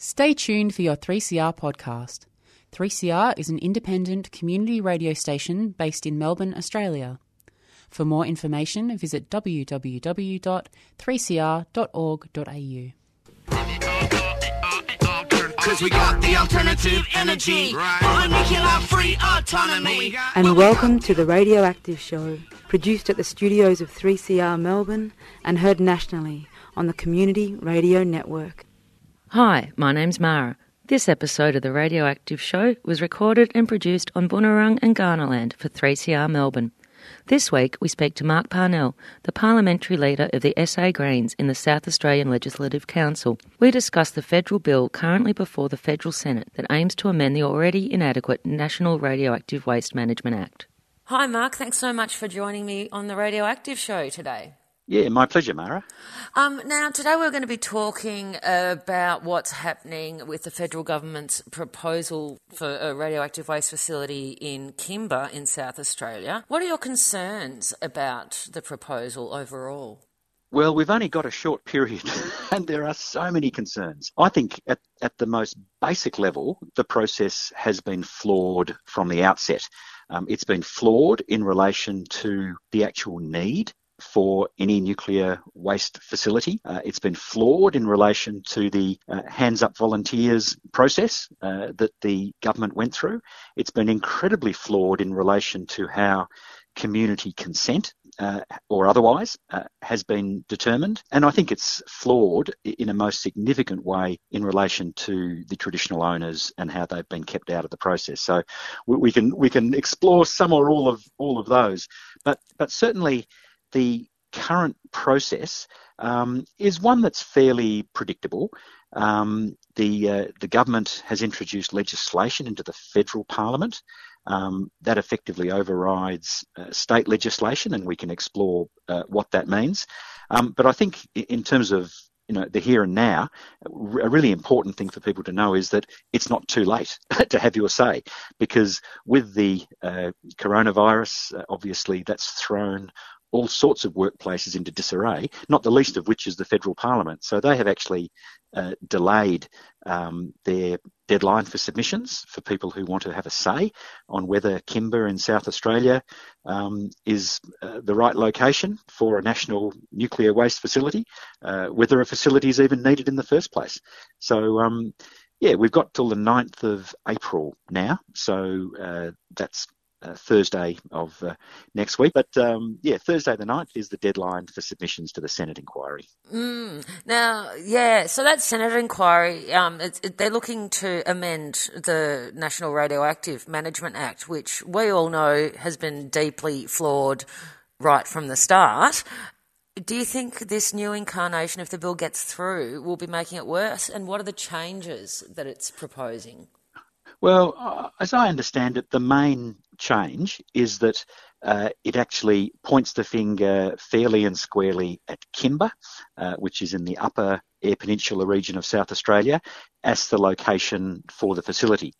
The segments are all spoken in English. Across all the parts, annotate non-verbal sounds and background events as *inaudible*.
Stay tuned for your 3CR podcast. 3CR is an independent community radio station based in Melbourne, Australia. For more information, visit www.3cr.org.au. Cause we got the alternative energy on nuclear free autonomy. And welcome to the Radioactive Show, produced at the studios of 3CR Melbourne and heard nationally on the Community Radio Network. Hi, my name's Mara. This episode of the Radioactive Show was recorded and produced on Boonwurrung and Kaurnaland for 3CR Melbourne. This week we speak to Mark Parnell, the parliamentary leader of the SA Greens in the South Australian Legislative Council. We discuss the federal bill currently before the federal Senate that aims to amend the already inadequate National Radioactive Waste Management Act. Hi, Mark. Thanks so much for joining me on the Radioactive Show today. Yeah, my pleasure, Mara. Um, now, today we're going to be talking about what's happening with the federal government's proposal for a radioactive waste facility in Kimba in South Australia. What are your concerns about the proposal overall? Well, we've only got a short period *laughs* and there are so many concerns. I think at, at the most basic level, the process has been flawed from the outset. Um, it's been flawed in relation to the actual need for any nuclear waste facility. Uh, it's been flawed in relation to the uh, hands up volunteers process uh, that the government went through. It's been incredibly flawed in relation to how community consent uh, or otherwise uh, has been determined. And I think it's flawed in a most significant way in relation to the traditional owners and how they've been kept out of the process. So we, we can we can explore some or all of all of those, but but certainly the current process um, is one that's fairly predictable. Um, the uh, the government has introduced legislation into the federal parliament um, that effectively overrides uh, state legislation, and we can explore uh, what that means. Um, but I think in terms of you know the here and now, a really important thing for people to know is that it's not too late *laughs* to have your say, because with the uh, coronavirus, uh, obviously that's thrown all sorts of workplaces into disarray, not the least of which is the federal parliament. So they have actually uh, delayed um, their deadline for submissions for people who want to have a say on whether Kimba in South Australia um, is uh, the right location for a national nuclear waste facility, uh, whether a facility is even needed in the first place. So, um, yeah, we've got till the 9th of April now. So uh, that's uh, Thursday of uh, next week. But um, yeah, Thursday the 9th is the deadline for submissions to the Senate inquiry. Mm. Now, yeah, so that Senate inquiry, um, it, they're looking to amend the National Radioactive Management Act, which we all know has been deeply flawed right from the start. Do you think this new incarnation, if the bill gets through, will be making it worse? And what are the changes that it's proposing? Well, uh, as I understand it, the main change is that uh, it actually points the finger fairly and squarely at Kimba, uh, which is in the upper Eyre Peninsula region of South Australia, as the location for the facility.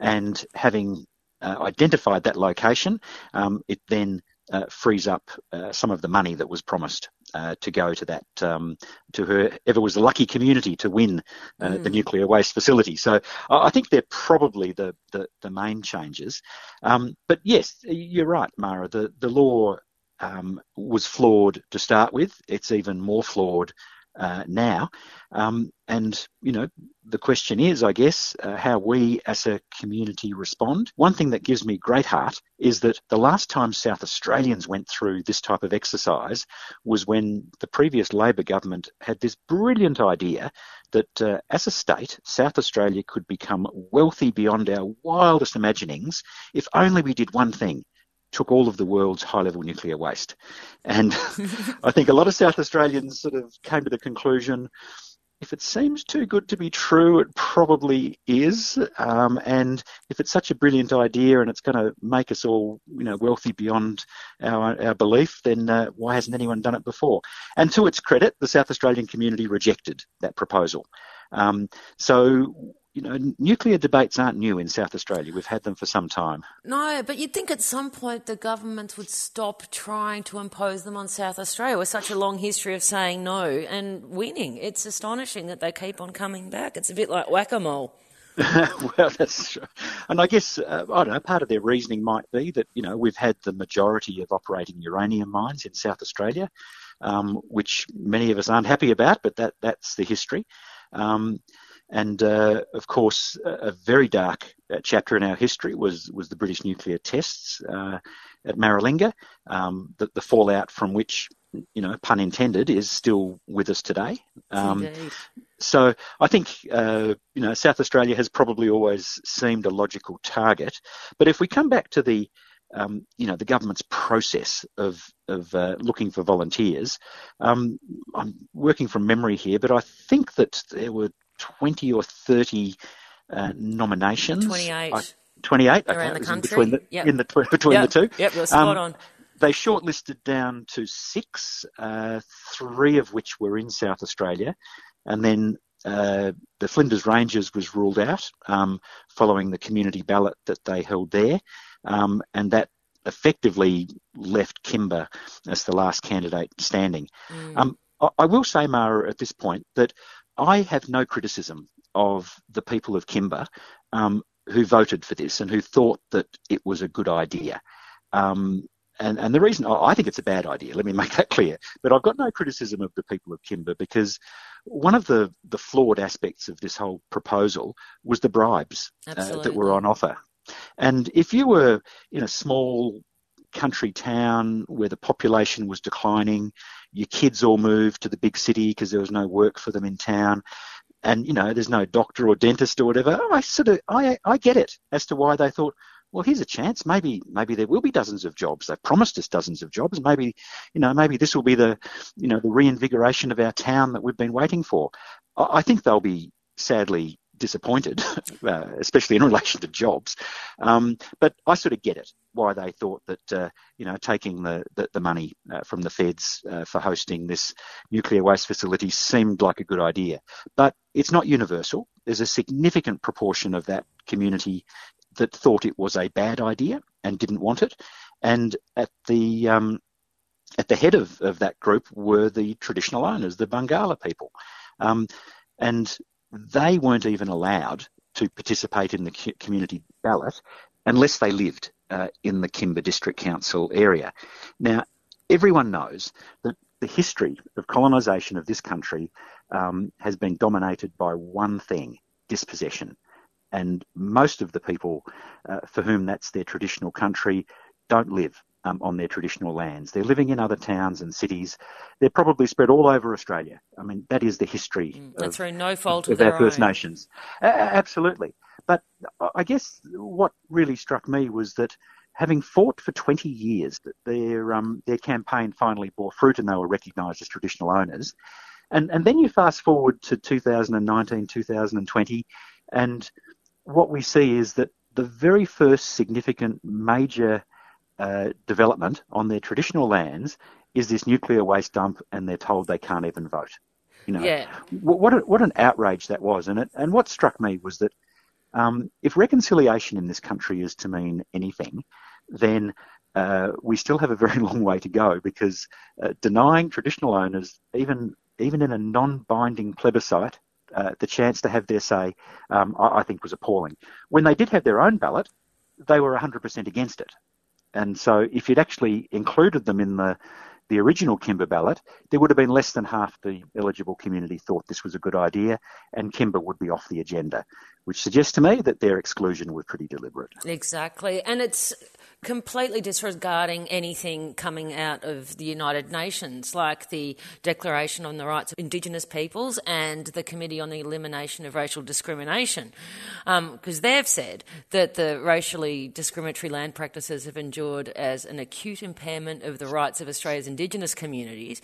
And having uh, identified that location, um, it then uh, frees up uh, some of the money that was promised uh, to go to that um, to whoever was the lucky community to win uh, mm. the nuclear waste facility. So I think they're probably the the, the main changes. Um, but yes, you're right, Mara. The the law um, was flawed to start with. It's even more flawed uh, now. Um, and, you know, the question is, I guess, uh, how we as a community respond. One thing that gives me great heart is that the last time South Australians went through this type of exercise was when the previous Labor government had this brilliant idea that uh, as a state, South Australia could become wealthy beyond our wildest imaginings if only we did one thing took all of the world's high level nuclear waste. And *laughs* *laughs* I think a lot of South Australians sort of came to the conclusion if it seems too good to be true, it probably is. Um, and if it's such a brilliant idea and it's going to make us all, you know, wealthy beyond our, our belief, then uh, why hasn't anyone done it before? And to its credit, the South Australian community rejected that proposal. Um, so you know, nuclear debates aren't new in South Australia. We've had them for some time. No, but you'd think at some point the government would stop trying to impose them on South Australia with such a long history of saying no and winning. It's astonishing that they keep on coming back. It's a bit like whack a mole. *laughs* well, that's true. And I guess, uh, I don't know, part of their reasoning might be that, you know, we've had the majority of operating uranium mines in South Australia, um, which many of us aren't happy about, but that, that's the history. Um, and uh, of course, a very dark uh, chapter in our history was was the British nuclear tests uh, at Maralinga, um, the, the, fallout from which, you know, pun intended, is still with us today. Um, so I think uh, you know South Australia has probably always seemed a logical target. But if we come back to the um, you know the government's process of of uh, looking for volunteers. Um, I'm working from memory here, but I think that there were 20 or 30 uh, nominations. 28. I, 28 around okay, the country. Between the, yep. in the, between yep. the two. Yep, you're spot um, on. They shortlisted down to six, uh, three of which were in South Australia, and then uh, the Flinders Ranges was ruled out um, following the community ballot that they held there, um, and that effectively left Kimba as the last candidate standing. Mm. Um, I, I, will say, Mara, at this point that I have no criticism of the people of Kimba um, who voted for this and who thought that it was a good idea. Um, and, and the reason I think it's a bad idea, let me *laughs* make that clear, but I've got no criticism of the people of Kimba because one of the, the flawed aspects of this whole proposal was the bribes uh, that were on offer. And if you were in a small country town where the population was declining, your kids all moved to the big city because there was no work for them in town, and you know there's no doctor or dentist or whatever. I sort of I I get it as to why they thought, well, here's a chance. Maybe maybe there will be dozens of jobs. They've promised us dozens of jobs. Maybe you know maybe this will be the you know the reinvigoration of our town that we've been waiting for. I, I think they'll be sadly disappointed, *laughs* uh, especially in relation to jobs. Um, but I sort of get it why they thought that uh, you know taking the the, the money uh, from the feds uh, for hosting this nuclear waste facility seemed like a good idea. But it's not universal. There's a significant proportion of that community that thought it was a bad idea and didn't want it. And at the um, at the head of, of that group were the traditional owners, the Barngarla people. Um, and they weren't even allowed to participate in the community ballot unless they lived uh, in the Kimba District Council area. Now, everyone knows that the history of colonisation of this country um, has been dominated by one thing dispossession. And most of the people uh, for whom that's their traditional country don't live um, on their traditional lands. They're living in other towns and cities. They're probably spread all over Australia. I mean, that is the history. Mm, that's through no fault of, of our First own. Nations. Absolutely. But I guess what really struck me was that having fought for 20 years, that their um, their campaign finally bore fruit and they were recognised as traditional owners. And and then you fast forward to 2019, 2020, and what we see is that the very first significant major uh, development on their traditional lands is this nuclear waste dump, and they're told they can't even vote. You know, yeah. what a, what an outrage that was, and it and what struck me was that um, if reconciliation in this country is to mean anything, then uh, we still have a very *laughs* long way to go because uh, denying traditional owners, even even in a non-binding plebiscite, uh, the chance to have their say, um, I, I, think was appalling. When they did have their own ballot, they were 100% against it. And so if you'd actually included them in the the original Kimba ballot, there would have been less than half the eligible community thought this was a good idea, and Kimba would be off the agenda, which suggests to me that their exclusion was pretty deliberate. Exactly. And it's completely disregarding anything coming out of the United Nations, like the Declaration on the Rights of Indigenous Peoples and the Committee on the Elimination of Racial Discrimination, because um, they've said that the racially discriminatory land practices have endured as an acute impairment of the rights of Australia's Indigenous communities.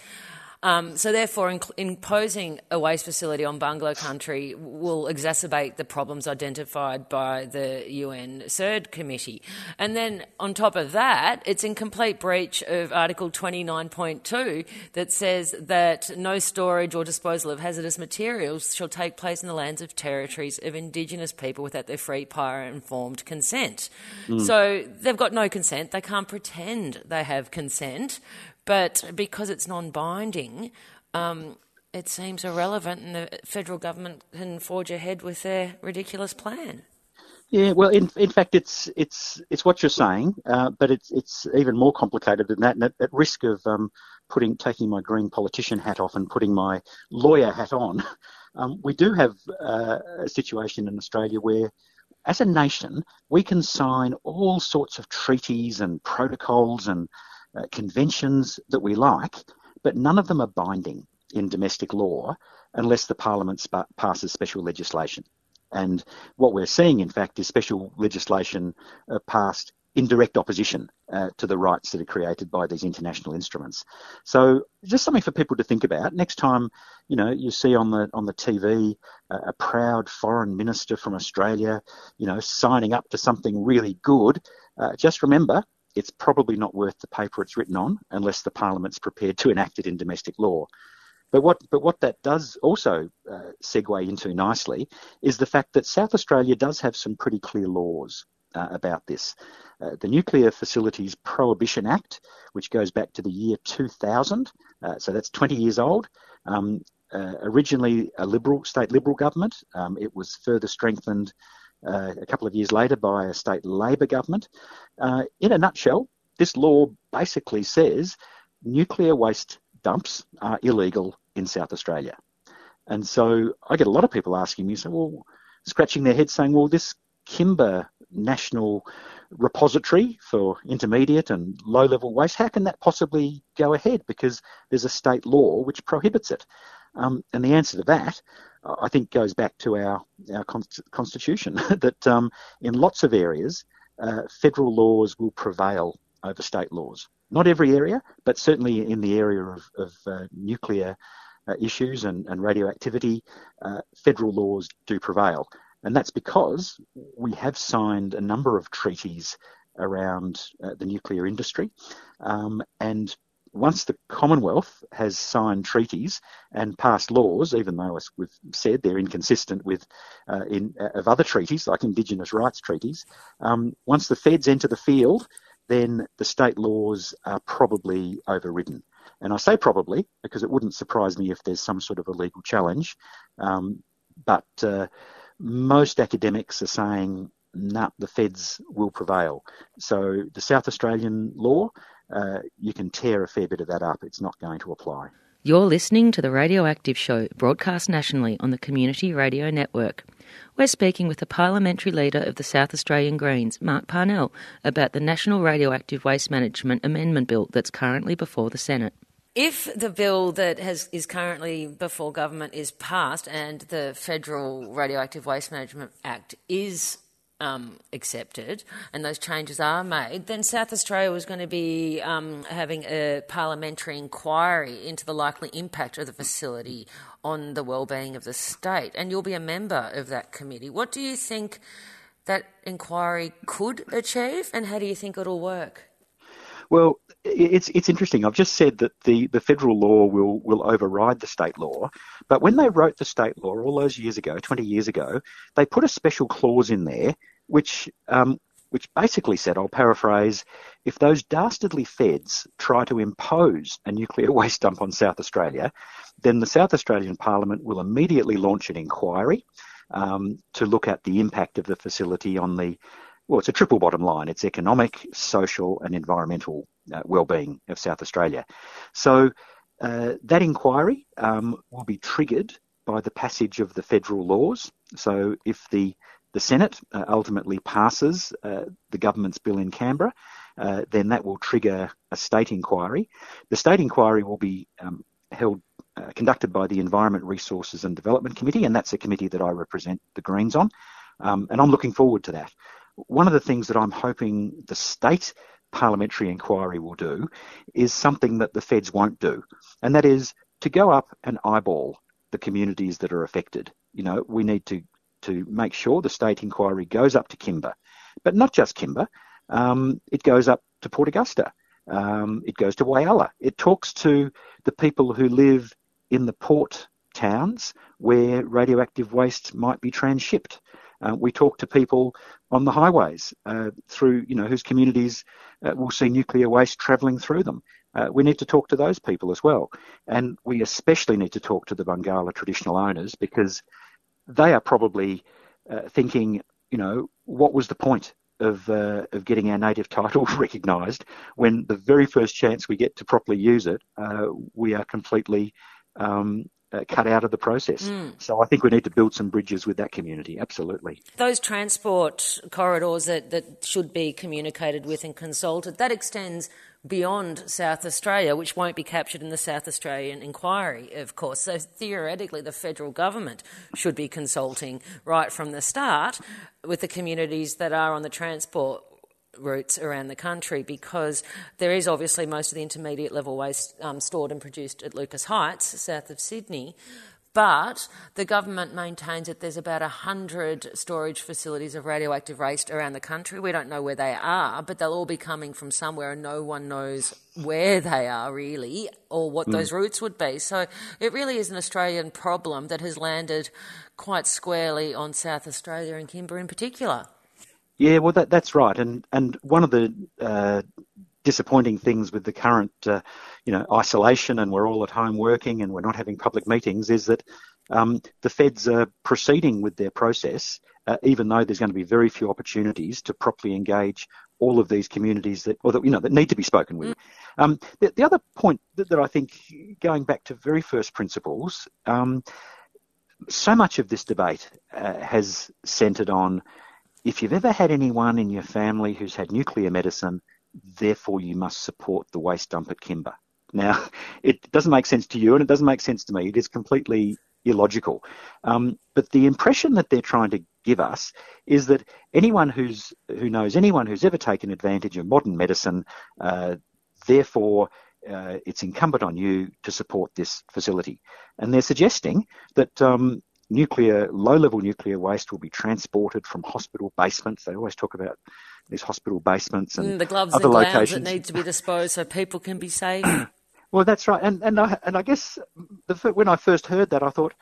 Um, so, therefore, imposing a waste facility on Barngarla country will exacerbate the problems identified by the UN CERD committee. And then, on top of that, it's in complete breach of Article 29.2 that says that no storage or disposal of hazardous materials shall take place in the lands of territories of Indigenous people without their free, prior, informed consent. Mm. So, they've got no consent. They can't pretend they have consent. But because it's non binding, um, it seems irrelevant, and the federal government can forge ahead with their ridiculous plan. Yeah, well, in, in fact, it's it's it's what you're saying, uh, but it's it's even more complicated than that. And at, at risk of um, putting taking my green politician hat off and putting my lawyer hat on, *laughs* um, we do have uh, a situation in Australia where, as a nation, we can sign all sorts of treaties and protocols and uh, conventions that we like, but none of them are binding in domestic law unless the Parliament sp- passes special legislation. And what we're seeing, in fact, is special legislation uh, passed in direct opposition uh, to the rights that are created by these international instruments. So, just something for people to think about. Next time, you know, you see on the on the TV uh, a proud foreign minister from Australia, you know, signing up to something really good. Uh, just remember, it's probably not worth the paper it's written on unless the Parliament's prepared to enact it in domestic law. But what, but what that does also uh, segue into nicely is the fact that South Australia does have some pretty clear laws uh, about this. Uh, the Nuclear Facilities Prohibition Act, which goes back to the year 2000, uh, so that's 20 years old, um, uh, originally a liberal state liberal government. Um, it was further strengthened uh, a couple of years later by a state Labor government. Uh, in a nutshell, this law basically says nuclear waste dumps are illegal in South Australia. And so I get a lot of people asking me, so well, scratching their heads saying, well, this Kimba National Repository for intermediate and low level waste, how can that possibly go ahead? Because there's a state law which prohibits it. Um, and the answer to that I think goes back to our our constitution *laughs* that um, in lots of areas uh, federal laws will prevail over state laws. Not every area, but certainly in the area of, of uh, nuclear uh, issues and, and radioactivity, uh, federal laws do prevail. And that's because we have signed a number of treaties around uh, the nuclear industry. Um, and once the Commonwealth has signed treaties and passed laws, even though, as we've said, they're inconsistent with uh, in, uh, of other treaties like Indigenous rights treaties, um, once the feds enter the field, then the state laws are probably overridden. And I say probably because it wouldn't surprise me if there's some sort of a legal challenge. Um, but uh, most academics are saying, nah, the feds will prevail. So the South Australian law uh, you can tear a fair bit of that up. It's not going to apply. You're listening to the Radioactive Show, broadcast nationally on the Community Radio Network. We're speaking with the parliamentary leader of the South Australian Greens, Mark Parnell, about the National Radioactive Waste Management Amendment Bill that's currently before the Senate. If the bill that has, is currently before government is passed and the Federal Radioactive Waste Management Act is um, accepted and those changes are made, then South Australia was going to be um, having a parliamentary inquiry into the likely impact of the facility on the well-being of the state, and you'll be a member of that committee. What do you think that inquiry could achieve, and how do you think it'll work? Well, it's it's interesting. I've just said that the, the federal law will will override the state law, but when they wrote the state law all those years ago, 20 years ago, they put a special clause in there which um, which basically said, I'll paraphrase, if those dastardly feds try to impose a nuclear *laughs* waste dump on South Australia, then the South Australian Parliament will immediately launch an inquiry um, to look at the impact of the facility on the well, it's a triple bottom line. It's economic, social, and environmental uh, well-being of South Australia. So uh, that inquiry um, will be triggered by the passage of the federal laws. So if the the Senate uh, ultimately passes uh, the government's bill in Canberra, uh, then that will trigger a state inquiry. The state inquiry will be um, held, uh, conducted by the Environment, Resources and Development Committee, and that's a committee that I represent the Greens on. Um, and I'm looking forward to that. One of the things that I'm hoping the state parliamentary inquiry will do is something that the feds won't do, and that is to go up and eyeball the communities that are affected. You know, we need to to make sure the state inquiry goes up to Kimba, but not just Kimba. Um, it goes up to Port Augusta. Um, it goes to Whyalla. It talks to the people who live in the port towns where radioactive waste might be transshipped. Uh, we talk to people on the highways uh, through, you know, whose communities uh, will see nuclear waste travelling through them. Uh, we need to talk to those people as well. And we especially need to talk to the Barngarla traditional owners because they are probably uh, thinking, you know, what was the point of, uh, of getting our native title *laughs* recognised when the very first chance we get to properly use it, we are completely um, uh, cut out of the process. Mm. So I think we need to build some bridges with that community, absolutely. Those transport corridors that, that should be communicated with and consulted, that extends beyond South Australia, which won't be captured in the South Australian inquiry, of course. So theoretically, the federal government should be consulting right from the start with the communities that are on the transport routes around the country because there is obviously most of the intermediate level waste um, stored and produced at Lucas Heights, south of Sydney. But the government maintains that there's about 100 storage facilities of radioactive waste around the country. We don't know where they are, but they'll all be coming from somewhere and no one knows where they are really or what mm. those routes would be. So it really is an Australian problem that has landed quite squarely on South Australia and Kimba in particular. Yeah, well, that, that's right. And and one of the uh, disappointing things with the current, uh, you know, isolation and we're all at home working and we're not having public meetings is that um, the feds are proceeding with their process, uh, even though there's going to be very few opportunities to properly engage all of these communities that, or that you know, that need to be spoken with. Mm. Um, the, the, other point that, that, I think, going back to very first principles, um, so much of this debate uh, has centred on if you've ever had anyone in your family who's had nuclear medicine, therefore you must support the waste dump at Kimba. Now, *laughs* it doesn't make sense to you and it doesn't make sense to me. It is completely illogical. Um, but the impression that they're trying to give us is that anyone who's who knows anyone who's ever taken advantage of modern medicine, uh, therefore uh, it's incumbent on you to support this facility. And they're suggesting that um, nuclear, low-level nuclear waste will be transported from hospital basements. They always talk about these hospital basements and mm, the gloves other and locations. that need to be disposed so people can be safe. *clears throat* well, that's right, and and I, and I guess the, when I first heard that, I thought,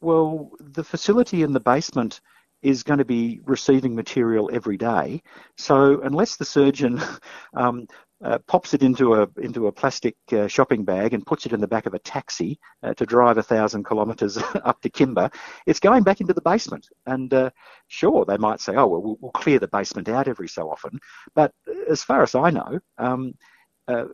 well, the facility in the basement is going to be receiving material every day. So unless the surgeon *laughs* um, uh, pops it into a into a plastic uh, shopping bag and puts it in the back of a taxi uh, to drive a thousand kilometres *laughs* up to Kimba, it's going back into the basement. And uh, sure, they might say, "Oh, well, well, we'll clear the basement out every so often," but as far as I know, um, uh,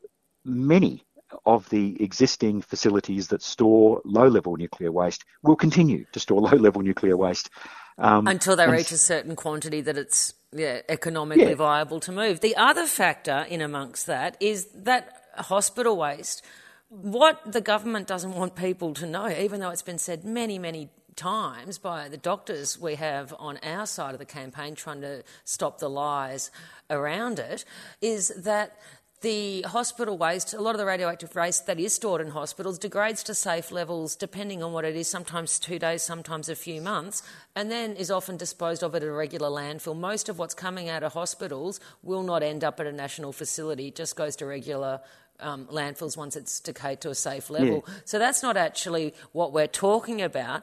many of the existing facilities that store low-level nuclear waste will continue to store *laughs* low-level nuclear waste um, until they reach a certain quantity that it's yeah, economically yeah. viable to move. The other factor in amongst that is that hospital waste. What the government doesn't want people to know, even though it's been said many, many times by the doctors we have on our side of the campaign trying to stop the lies around it, is that the hospital waste, a lot of the radioactive waste that is stored in hospitals degrades to safe levels depending on what it is, sometimes two days, sometimes a few months, and then is often disposed of at a regular landfill. Most of what's coming out of hospitals will not end up at a national facility, it just goes to regular um, landfills once it's decayed to a safe level. Yeah. So that's not actually what we're talking about.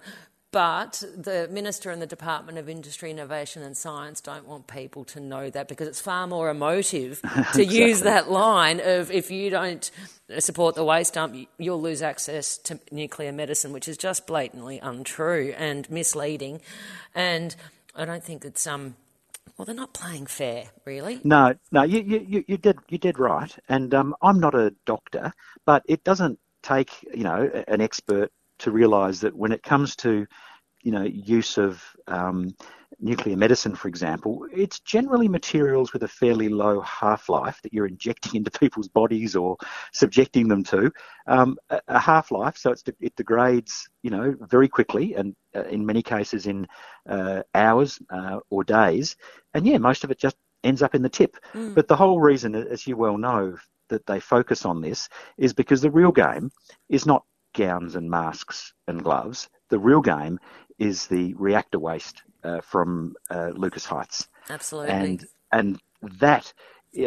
But the Minister and the Department of Industry, Innovation and Science don't want people to know that because it's far more emotive *laughs* to exactly. use that line of if you don't support the waste dump, you'll lose access to nuclear medicine, which is just blatantly untrue and misleading. And I don't think it's um, well, they're not playing fair, really. No, no, you you you did you did right, and um, I'm not a doctor, but it doesn't take you know an expert to realise that when it comes to you know use of um, nuclear medicine, for example, it's generally materials with a fairly low half-life that you're injecting into people's bodies or subjecting them to um, a, a, half-life, so it degrades, you know, very quickly, and uh, in many cases in uh, hours uh, or days. And yeah, most of it just ends up in the tip. Mm. But the whole reason, as you well know, that they focus on this is because the real game is not gowns and masks and gloves. The real game is the reactor waste uh, from uh, Lucas Heights. Absolutely. And and that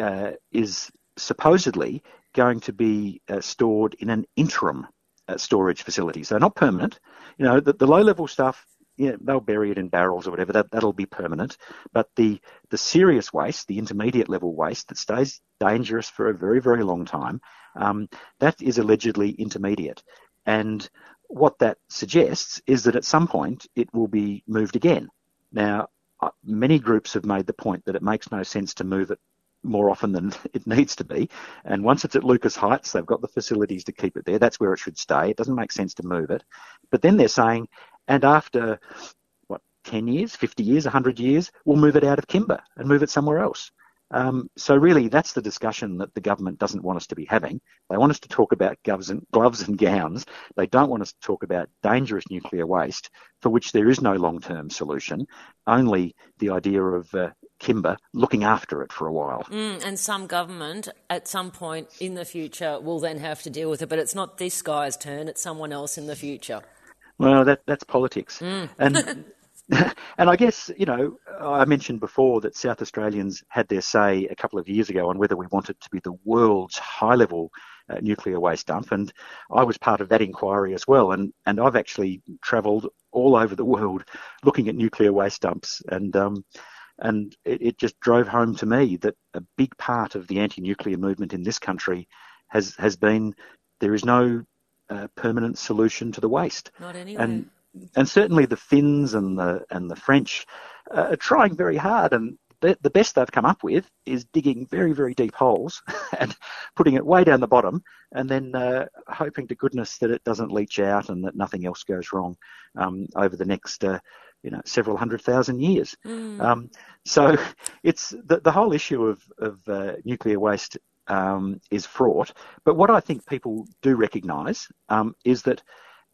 uh, is supposedly going to be uh, stored in an interim uh, storage facility, so not permanent. You know, the, the low level stuff. Yeah, they'll bury it in barrels or whatever. That that'll be permanent. But the the serious waste, the intermediate level waste that stays dangerous for a very very long time, um, that is allegedly intermediate. And what that suggests is that at some point it will be moved again. Now, uh, many groups have made the point that it makes no sense to move it more often than *laughs* it needs to be. And once it's at Lucas Heights, they've got the facilities to keep it there. That's where it should stay. It doesn't make sense to move it. But then they're saying, and after what, 10 years, 50 years, 100 years, we'll move it out of Kimba and move it somewhere else. Um, so really, that's the discussion that the government doesn't want us to be having. They want us to talk about gloves and, gloves and gowns. They don't want us to talk about dangerous nuclear waste, for which there is no long-term solution. Only the idea of uh, Kimba looking after it for a while. Mm, and some government at some point in the future will then have to deal with it, but it's not this guy's turn; it's someone else in the future. Well, that that's politics, mm. and *laughs* *laughs* and I guess, you know, I mentioned before that South Australians had their say a couple of years ago on whether we wanted to be the world's high level uh, nuclear waste dump. And I was part of that inquiry as well. And, and I've actually travelled all over the world looking at nuclear waste dumps. And, um, and it, it just drove home to me that a big part of the anti nuclear movement in this country has, has been there is no uh, permanent solution to the waste. Not anywhere. And, and certainly the Finns and the and the French uh, are trying very hard, and the, the best they've come up with is digging very very deep holes *laughs* and putting it way down the bottom, and then uh, hoping to goodness that it doesn't leach out and that nothing else goes wrong um, over the next. Uh, you know, several hundred thousand years. Mm. Um, so *laughs* it's the, the whole issue of, of uh, nuclear waste um, is fraught. But what I think people do recognise um, is that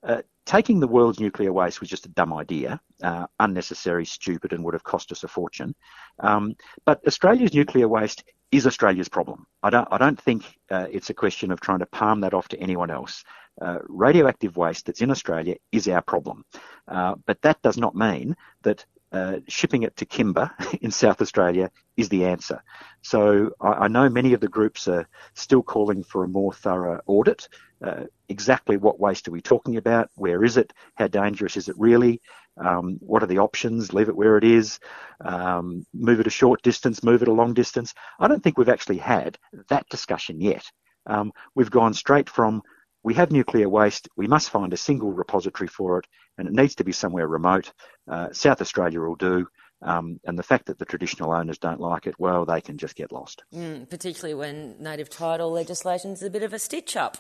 uh, taking the world's nuclear waste was just a dumb idea, uh, unnecessary, stupid, and would have cost us a fortune. Um, but Australia's nuclear waste is Australia's problem. I don't, I don't think uh, it's a question of trying to palm that off to anyone else. Uh, radioactive waste that's in Australia is our problem. Uh, but that does not mean that uh, shipping it to Kimba *laughs* in South Australia is the answer. So I, I, know many of the groups are still calling for a more thorough audit. Uh, exactly what waste are we talking about? Where is it? How dangerous is it really? Um, what are the options? Leave it where it is. Um, move it a short distance. Move it a long distance. I don't think we've actually had that discussion yet. Um, we've gone straight from we have nuclear waste. We must find a single repository for it, and it needs to be somewhere remote. Uh, South Australia will do. Um, and the fact that the traditional owners don't like it, well, they can just get lost. Mm, particularly when native title legislation is a bit of a stitch up.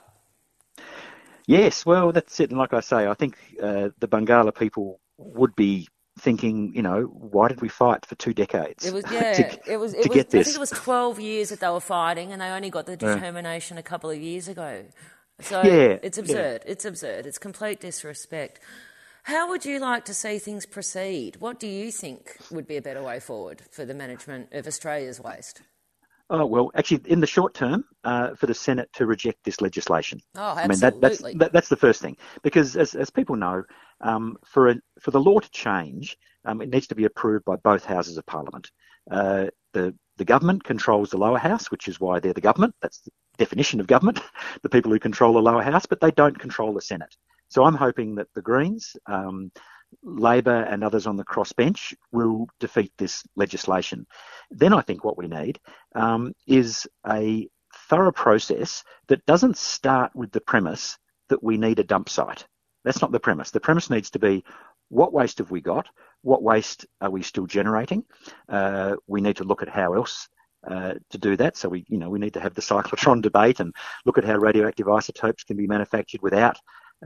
Yes, well, that's it. And like I say, I think uh, the Barngarla people would be thinking, you know, why did we fight for two decades? It was *laughs* yeah, to, it was it to was, get this. I think it was twelve years that they were fighting, and they only got the determination yeah. a couple of years ago. So yeah, it's absurd. Yeah. It's absurd. It's complete disrespect. How would you like to see things proceed? What do you think would be a better way forward for the management of Australia's waste? Oh well, actually, in the short term, uh, for the Senate to reject this legislation. Oh, absolutely. I mean, that, that's that, that's the first thing because, as, as people know, um, for a, for the law to change, um, it needs to be approved by both houses of Parliament. Uh, the the government controls the lower house, which is why they're the government. That's definition of government, *laughs* the people who control the lower house, but they don't control the Senate. So I'm hoping that the Greens, um, Labor, and others on the crossbench will defeat this legislation. Then I think what we need um, is a thorough process that doesn't start with the premise that we need a dump site. That's not the premise. The premise needs to be what waste have we got? What waste are we still generating? Uh, we need to look at how else uh, to do that. So we, you know, we need to have the cyclotron *laughs* debate and look at how radioactive isotopes can be manufactured without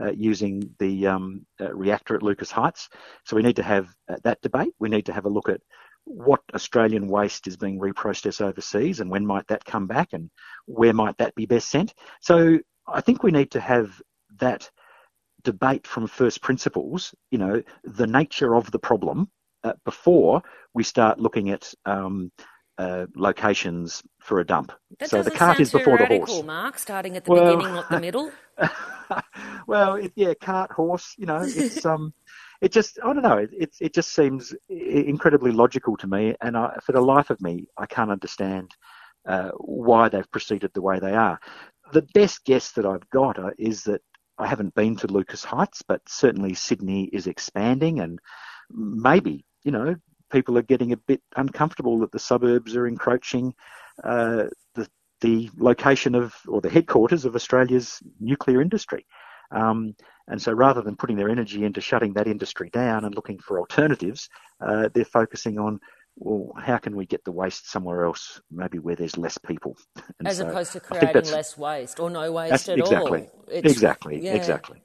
uh, using the um, uh, reactor at Lucas Heights. So we need to have uh, that debate. We need to have a look at what Australian waste is being reprocessed overseas and when might that come back and where might that be best sent. So I think we need to have that debate from first principles, you know, the nature of the problem uh, before we start looking at um, uh, locations for a dump. That so the cart is before the horse. Mark, starting at the well, beginning, not the *laughs* middle. well, it, yeah, cart, horse. You know, it's *laughs* um, it just I don't know. It it, it just seems incredibly logical to me, and I, for the life of me, I can't understand uh, why they've proceeded the way they are. The best guess that I've got uh, is that I haven't been to Lucas Heights, but certainly Sydney is expanding, and maybe you know people are getting a bit uncomfortable that the suburbs are encroaching uh, the the location of or the headquarters of Australia's nuclear industry. Um, and so rather than putting their energy into shutting that industry down and looking for alternatives, uh, they're focusing on well, how can we get the waste somewhere else, maybe where there's less people? *laughs* And As so opposed to creating less waste or no waste at exactly, all. It's, exactly, yeah. exactly.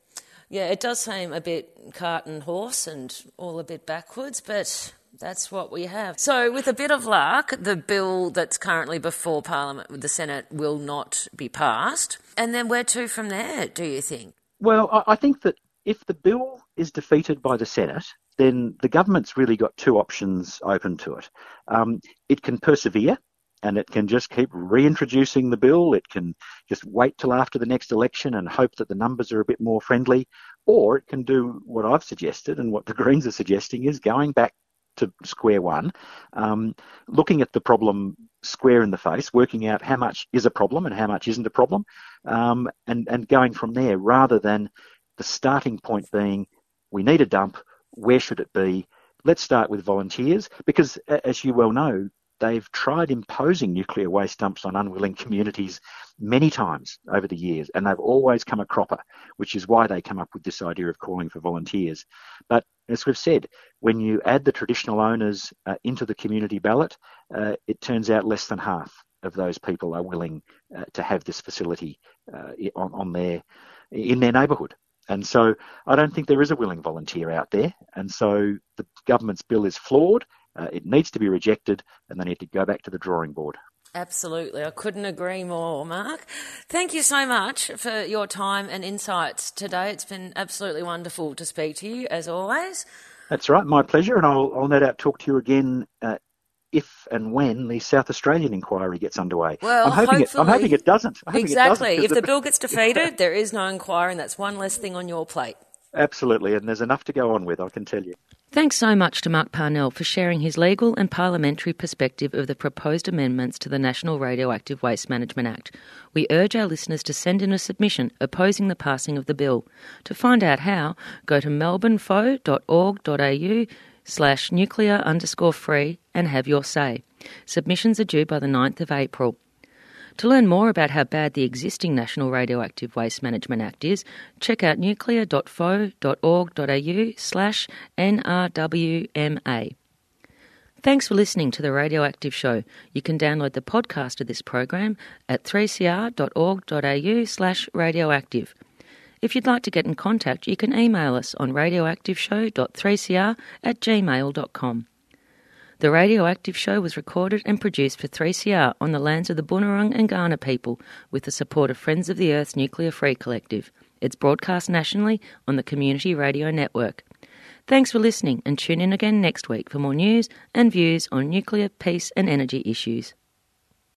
Yeah, it does seem a bit cart and horse and all a bit backwards, but that's what we have. So, with a bit of luck, the bill that's currently before Parliament, the Senate, will not be passed. And then where to from there, do you think? Well, I think that if the bill is defeated by the Senate, then the government's really got two options open to it. Um, it can persevere and it can just keep reintroducing the bill. It can just wait till after the next election and hope that the numbers are a bit more friendly. Or it can do what I've suggested and what the *laughs* Greens are suggesting is going back to square one, um, looking at the problem square in the face, working out how much is a problem and how much isn't a problem, um, and, and going from there rather than the starting point being we need a dump, where should it be? Let's start with volunteers because, as you well know, they've tried imposing nuclear waste dumps on unwilling communities many times over the years, and they've always come a cropper, which is why they come up with this idea of calling for volunteers. But as we've said, when you add the traditional owners uh, into the community ballot, uh, it turns out less than half of those people are willing uh, to have this facility uh, on, on their in their neighbourhood. And so I don't think there is a willing volunteer out there. And so the government's bill is flawed uh, it needs to be rejected and they need to go back to the drawing board. Absolutely. I couldn't agree more, Mark. Thank you so much for your time and insights today. It's been absolutely wonderful to speak to you, as always. That's right, my pleasure. And I'll, I'll no doubt talk to you again uh, if and when the South Australian inquiry gets underway. Well, I'm hoping, it, I'm hoping it doesn't. exactly. It doesn't if the bill gets defeated, *laughs* there is no inquiry, and that's one less thing on your plate. Absolutely, and there's enough to go on with, I can tell you. Thanks so much to Mark Parnell for sharing his legal and parliamentary perspective of the proposed amendments to the National Radioactive Waste Management Act. We urge our listeners to send in a submission opposing the passing of the bill. To find out how, go to melbournefo.org.au slash nuclear underscore free and have your say. Submissions are due by the 9th of April. To learn more about how bad the existing National Radioactive Waste Management Act is, check out nuclear.fo.org.au slash NRWMA. Thanks for listening to The Radioactive Show. You can download the podcast of this program at 3cr.org.au slash radioactive. If you'd like to get in contact, you can email us on radioactiveshow.3cr at gmail.com. The Radioactive Show was recorded and produced for 3CR on the lands of the Boonwurrung and Kaurna people with the support of Friends of the Earth Nuclear Free Collective. It's broadcast nationally on the Community Radio Network. Thanks for listening and tune in again next week for more news and views on nuclear, peace and energy issues.